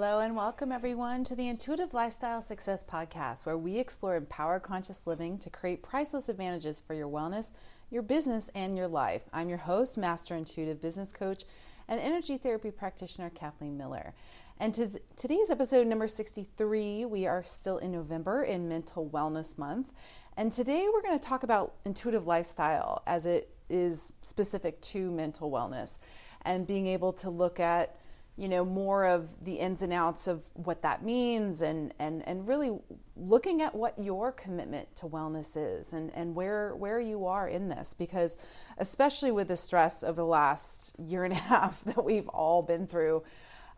Hello, and welcome everyone to the Intuitive Lifestyle Success Podcast, where we explore empower conscious living to create priceless advantages for your wellness, your business, and your life. I'm your host, Master Intuitive Business Coach, and Energy Therapy Practitioner Kathleen Miller. And to today's episode number 63, we are still in November in Mental Wellness Month. And today we're going to talk about intuitive lifestyle as it is specific to mental wellness and being able to look at you know more of the ins and outs of what that means and and and really looking at what your commitment to wellness is and and where where you are in this. Because especially with the stress of the last year and a half that we've all been through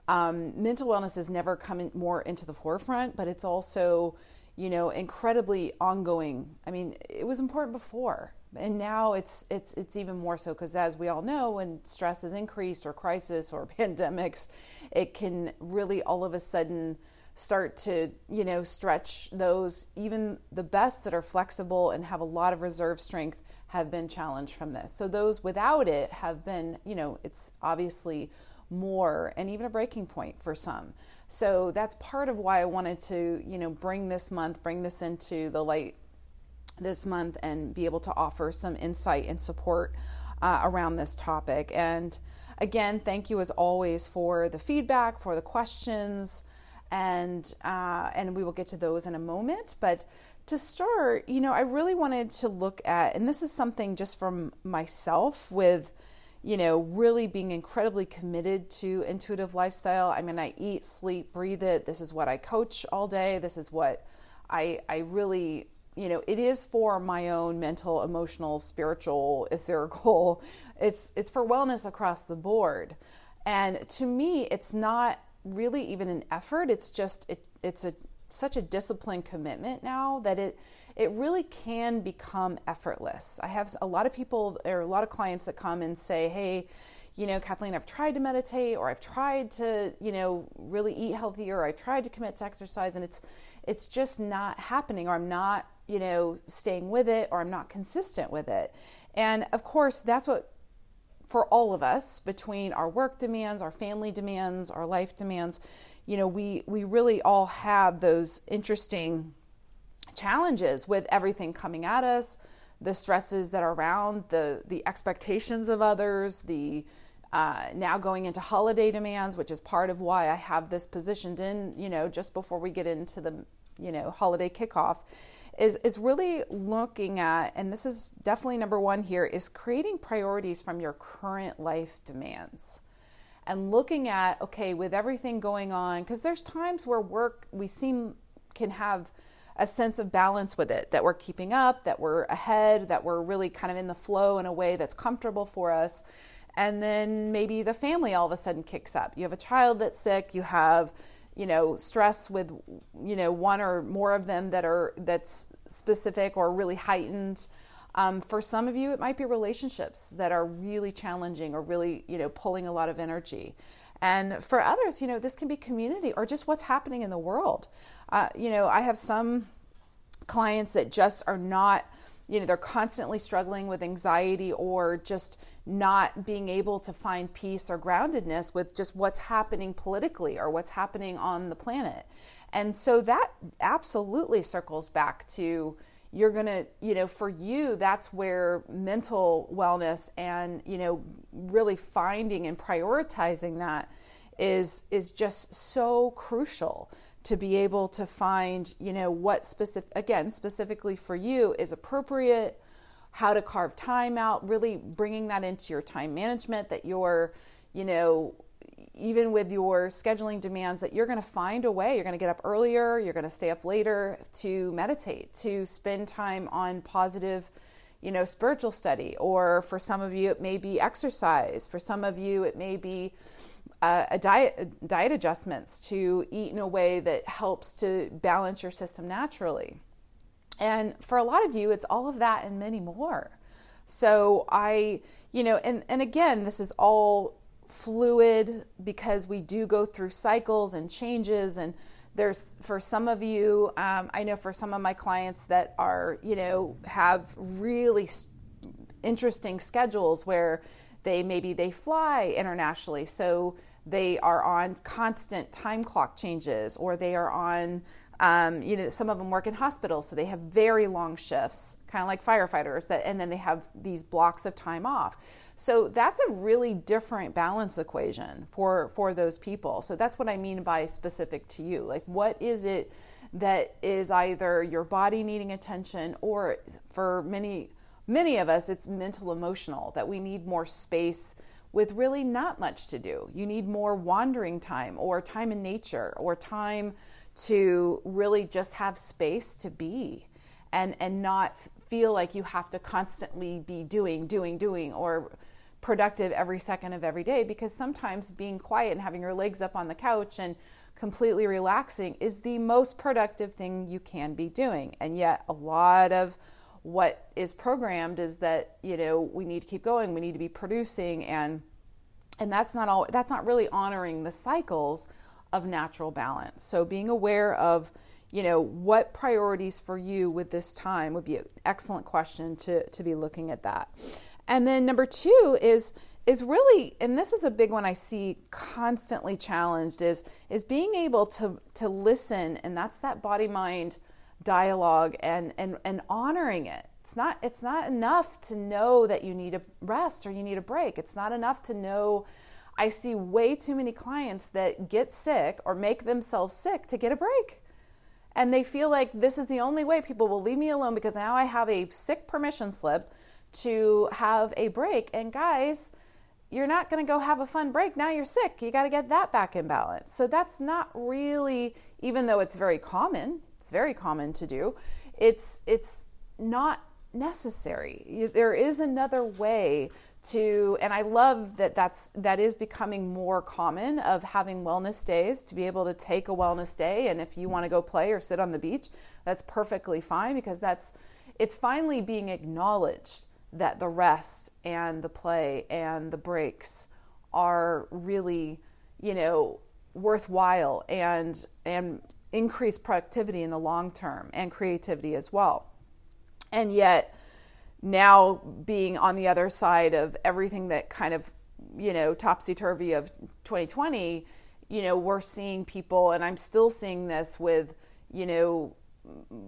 um, mental wellness has never come more into the forefront but it's also you know incredibly ongoing. I mean it was important before and now it's it's it's even more so because as we all know when stress is increased or crisis or pandemics it can really all of a sudden start to you know stretch those. Even the best that are flexible and have a lot of reserve strength have been challenged from this. So those without it have been you know it's obviously more and even a breaking point for some. So that's part of why i wanted to you know bring this month bring this into the light this month and be able to offer some insight and support uh, around this topic. And again, thank you as always for the feedback, for the questions, and uh, and we will get to those in a moment. But to start, you know, I really wanted to look at, and this is something just from myself with you know, really being incredibly committed to intuitive lifestyle. I mean, I eat, sleep, breathe it. This is what I coach all day. This is what I I really you know it is for my own mental emotional spiritual etherical it's it's for wellness across the board. And to me it's not really even an effort. It's just it, it's a such a disciplined commitment now that it it really can become effortless. I have a lot of people are a lot of clients that come and say hey you know, Kathleen, I've tried to meditate or I've tried to, you know, really eat healthier. Or I tried to commit to exercise and it's it's just not happening or I'm not you know, staying with it or I'm not consistent with it. And of course, that's what for all of us between our work demands, our family demands, our life demands, you know, we we really all have those interesting challenges with everything coming at us, the stresses that are around, the the expectations of others, the uh, now going into holiday demands, which is part of why I have this positioned in, you know, just before we get into the, you know, holiday kickoff is is really looking at and this is definitely number 1 here is creating priorities from your current life demands and looking at okay with everything going on because there's times where work we seem can have a sense of balance with it that we're keeping up that we're ahead that we're really kind of in the flow in a way that's comfortable for us. And then maybe the family all of a sudden kicks up. You have a child that's sick you have you know stress with you know one or more of them that are that's specific or really heightened. Um, for some of you it might be relationships that are really challenging or really you know pulling a lot of energy. And for others you know this can be community or just what's happening in the world. Uh, you know i have some clients that just are not you know they're constantly struggling with anxiety or just not being able to find peace or groundedness with just what's happening politically or what's happening on the planet. And so that absolutely circles back to you're going to you know for you that's where mental wellness and you know really finding and prioritizing that is is just so crucial to be able to find, you know, what specific, again, specifically for you is appropriate, how to carve time out, really bringing that into your time management that you're, you know, even with your scheduling demands, that you're going to find a way. You're going to get up earlier, you're going to stay up later to meditate, to spend time on positive, you know, spiritual study. Or for some of you, it may be exercise. For some of you, it may be, uh, a diet diet adjustments to eat in a way that helps to balance your system naturally. And for a lot of you, it's all of that and many more. So I, you know, and, and again, this is all fluid because we do go through cycles and changes and there's for some of you um, i know for some of my clients that are you know have really interesting schedules where they maybe they fly internationally so they are on constant time clock changes or they are on um, you know, some of them work in hospitals, so they have very long shifts, kind of like firefighters. That, and then they have these blocks of time off. So that's a really different balance equation for for those people. So that's what I mean by specific to you. Like, what is it that is either your body needing attention, or for many many of us, it's mental emotional that we need more space with really not much to do. You need more wandering time, or time in nature, or time to really just have space to be and and not feel like you have to constantly be doing doing doing or productive every second of every day because sometimes being quiet and having your legs up on the couch and completely relaxing is the most productive thing you can be doing and yet a lot of what is programmed is that you know we need to keep going we need to be producing and and that's not all that's not really honoring the cycles of natural balance. So being aware of, you know, what priorities for you with this time would be an excellent question to, to be looking at that. And then number two is is really and this is a big one I see constantly challenged is is being able to to listen and that's that body mind dialogue and and and honoring it. It's not it's not enough to know that you need a rest or you need a break. It's not enough to know I see way too many clients that get sick or make themselves sick to get a break. And they feel like this is the only way people will leave me alone because now I have a sick permission slip to have a break. And guys, you're not going to go have a fun break. Now you're sick. You got to get that back in balance. So that's not really even though it's very common, it's very common to do. It's it's not necessary. There is another way to and i love that that's that is becoming more common of having wellness days to be able to take a wellness day and if you want to go play or sit on the beach that's perfectly fine because that's it's finally being acknowledged that the rest and the play and the breaks are really you know worthwhile and and increase productivity in the long term and creativity as well and yet now being on the other side of everything that kind of, you know, topsy turvy of 2020, you know, we're seeing people, and I'm still seeing this with, you know,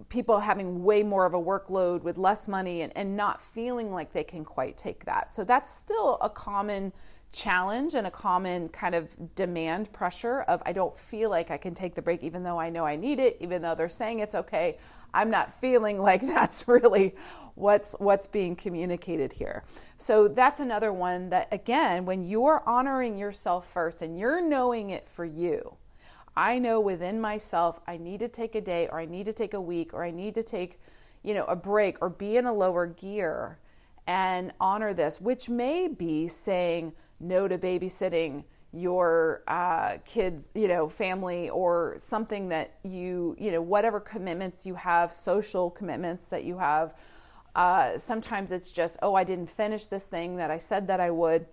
people having way more of a workload with less money and, and not feeling like they can quite take that. So that's still a common challenge and a common kind of demand pressure of I don't feel like I can take the break even though I know I need it, even though they're saying it's okay. I'm not feeling like that's really what's what's being communicated here. So that's another one that again, when you're honoring yourself first and you're knowing it for you, I know within myself I need to take a day or I need to take a week or I need to take, you know, a break or be in a lower gear and honor this, which may be saying no to babysitting your uh, kids, you know, family, or something that you, you know, whatever commitments you have, social commitments that you have. Uh, sometimes it's just, oh, I didn't finish this thing that I said that I would,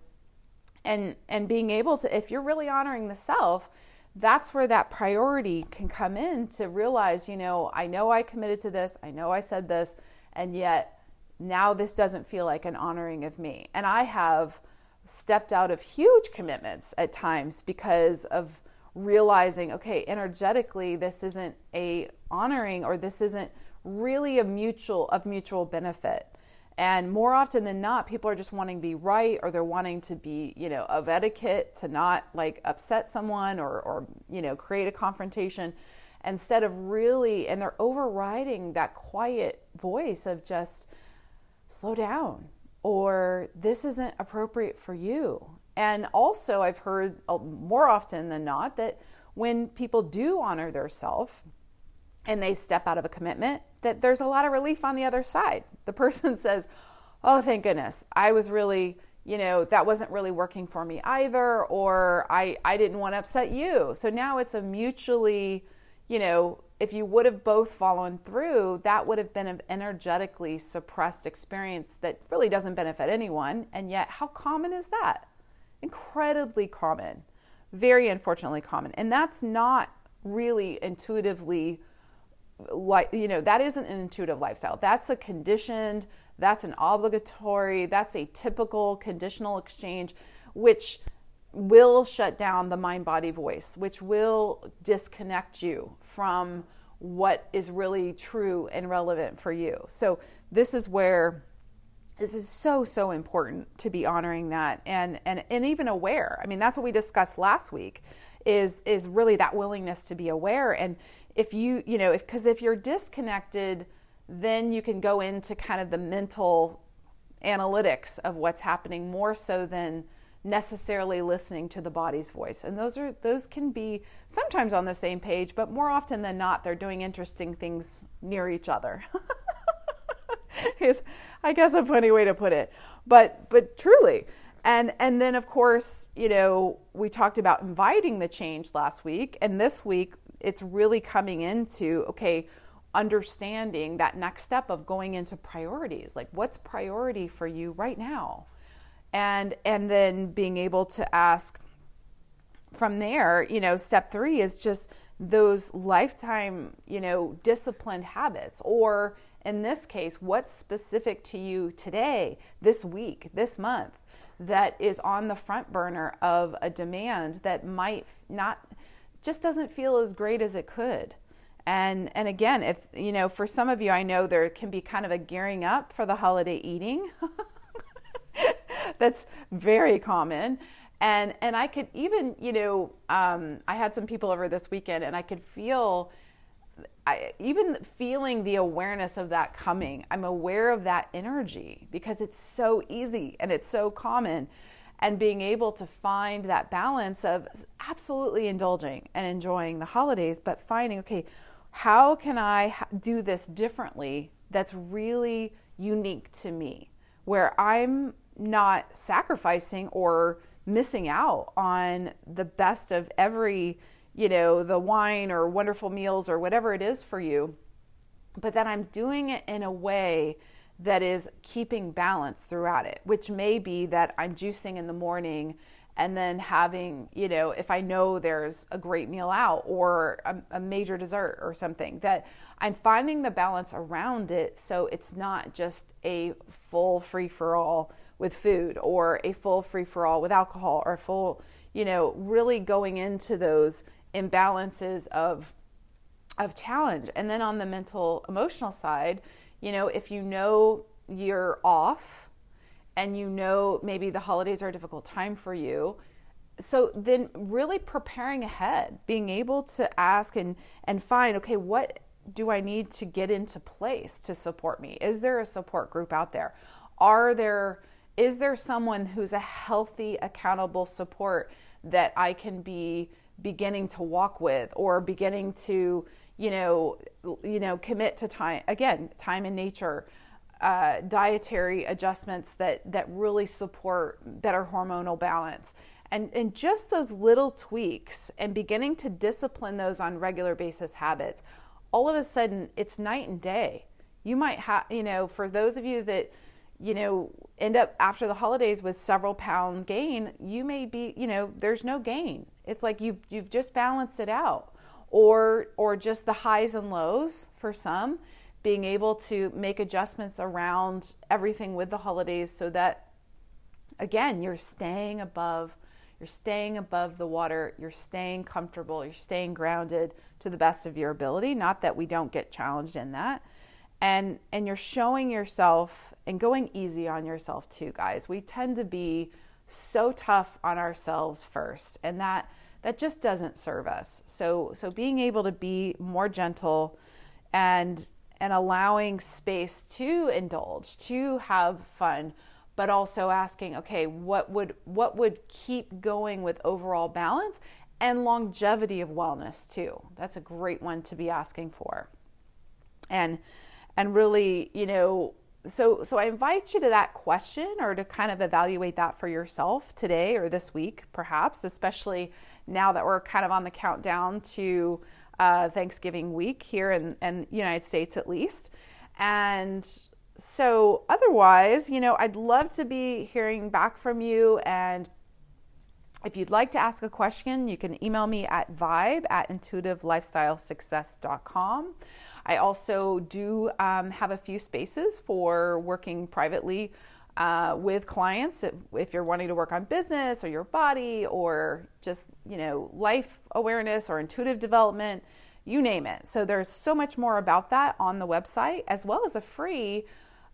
and and being able to, if you're really honoring the self, that's where that priority can come in to realize, you know, I know I committed to this, I know I said this, and yet now this doesn't feel like an honoring of me, and I have stepped out of huge commitments at times because of realizing okay energetically this isn't a honoring or this isn't really a mutual of mutual benefit. And more often than not people are just wanting to be right or they're wanting to be you know of etiquette to not like upset someone or or you know create a confrontation instead of really and they're overriding that quiet voice of just slow down or this isn't appropriate for you. And also, I've heard uh, more often than not that when people do honor their self and they step out of a commitment, that there's a lot of relief on the other side. The person says, Oh, thank goodness, I was really, you know, that wasn't really working for me either, or I, I didn't want to upset you. So now it's a mutually, you know, if you would have both fallen through, that would have been an energetically suppressed experience that really doesn't benefit anyone. And yet, how common is that? Incredibly common, very unfortunately common. And that's not really intuitively like you know that isn't an intuitive lifestyle that's a conditioned that's an obligatory that's a typical conditional exchange which will shut down the mind body voice, which will disconnect you from what is really true and relevant for you. So, this is where this is so so important to be honoring that and and and even aware. I mean, that's what we discussed last week is is really that willingness to be aware and if you, you know, if cuz if you're disconnected, then you can go into kind of the mental analytics of what's happening more so than necessarily listening to the body's voice. And those are those can be sometimes on the same page but more often than not they're doing interesting things near each other. Is i guess a funny way to put it. But but truly. And and then of course you know we talked about inviting the change last week. And this week it's really coming into okay understanding that next step of going into priorities. Like what's priority for you right now and and then being able to ask from there you know step 3 is just those lifetime you know disciplined habits. Or in this case what's specific to you today this week this month that is on the front burner of a demand that might not just doesn't feel as great as it could? And and again if you know for some of you i know there can be kind of a gearing up for the holiday eating that's very common. And and i could even you know um, i had some people over this weekend and i could feel I, even feeling the awareness of that coming i'm aware of that energy because it's so easy and it's so common. And being able to find that balance of absolutely indulging and enjoying the holidays but finding okay how can i do this differently that's really unique to me? Where i'm not sacrificing or missing out on the best of every, you know, the wine or wonderful meals or whatever it is for you, but that I'm doing it in a way that is keeping balance throughout it, which may be that I'm juicing in the morning and then having, you know, if I know there's a great meal out or a, a, major dessert or something, that I'm finding the balance around it so it's not just a full free for all with food or a full free for all with alcohol or full, you know, really going into those imbalances of of challenge. And then on the mental emotional side, you know, if you know you're off and you know maybe the holidays are a difficult time for you, so then really preparing ahead, being able to ask and and find okay, what do I need to get into place to support me? Is there a support group out there? Are there is there someone who's a healthy, accountable support that I can be beginning to walk with or beginning to, you know, you know, commit to time again, time in nature, uh, dietary adjustments that that really support better hormonal balance. And, and just those little tweaks and beginning to discipline those on regular basis habits all of a sudden it's night and day you might have you know for those of you that you know, end up after the holidays with several pound gain, you may be, you know, there's no gain. It's like you you've just balanced it out. Or or just the highs and lows for some, being able to make adjustments around everything with the holidays so that again, you're staying above you're staying above the water, you're staying comfortable, you're staying grounded to the best of your ability, not that we don't get challenged in that. And and you're showing yourself and going easy on yourself too guys. We tend to be so tough on ourselves first and that that just doesn't serve us. So so being able to be more gentle and and allowing space to indulge to have fun but also asking okay what would what would keep going with overall balance and longevity of wellness too? That's a great one to be asking for. And and really, you know, so so I invite you to that question or to kind of evaluate that for yourself today or this week, perhaps, especially now that we're kind of on the countdown to uh, Thanksgiving week here in, in the United States, at least. And so, otherwise, you know, I'd love to be hearing back from you. And if you'd like to ask a question, you can email me at vibe at intuitivelifestylesuccess.com. I also do um, have a few spaces for working privately uh, with clients if, you're wanting to work on business or your body or just you know life awareness or intuitive development you name it so there's so much more about that on the website as well as a free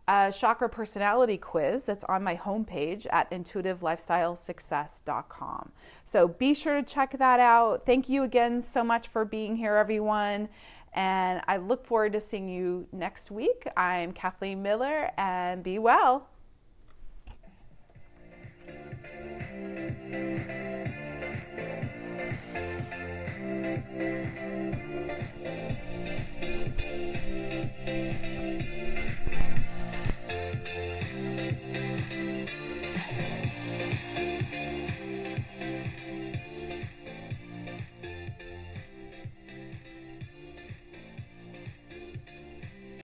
uh, chakra personality quiz that's on my homepage at intuitivelifestylesuccess.com so be sure to check that out thank you again so much for being here everyone and I look forward to seeing you next week. I'm Kathleen Miller, and be well. Thank you.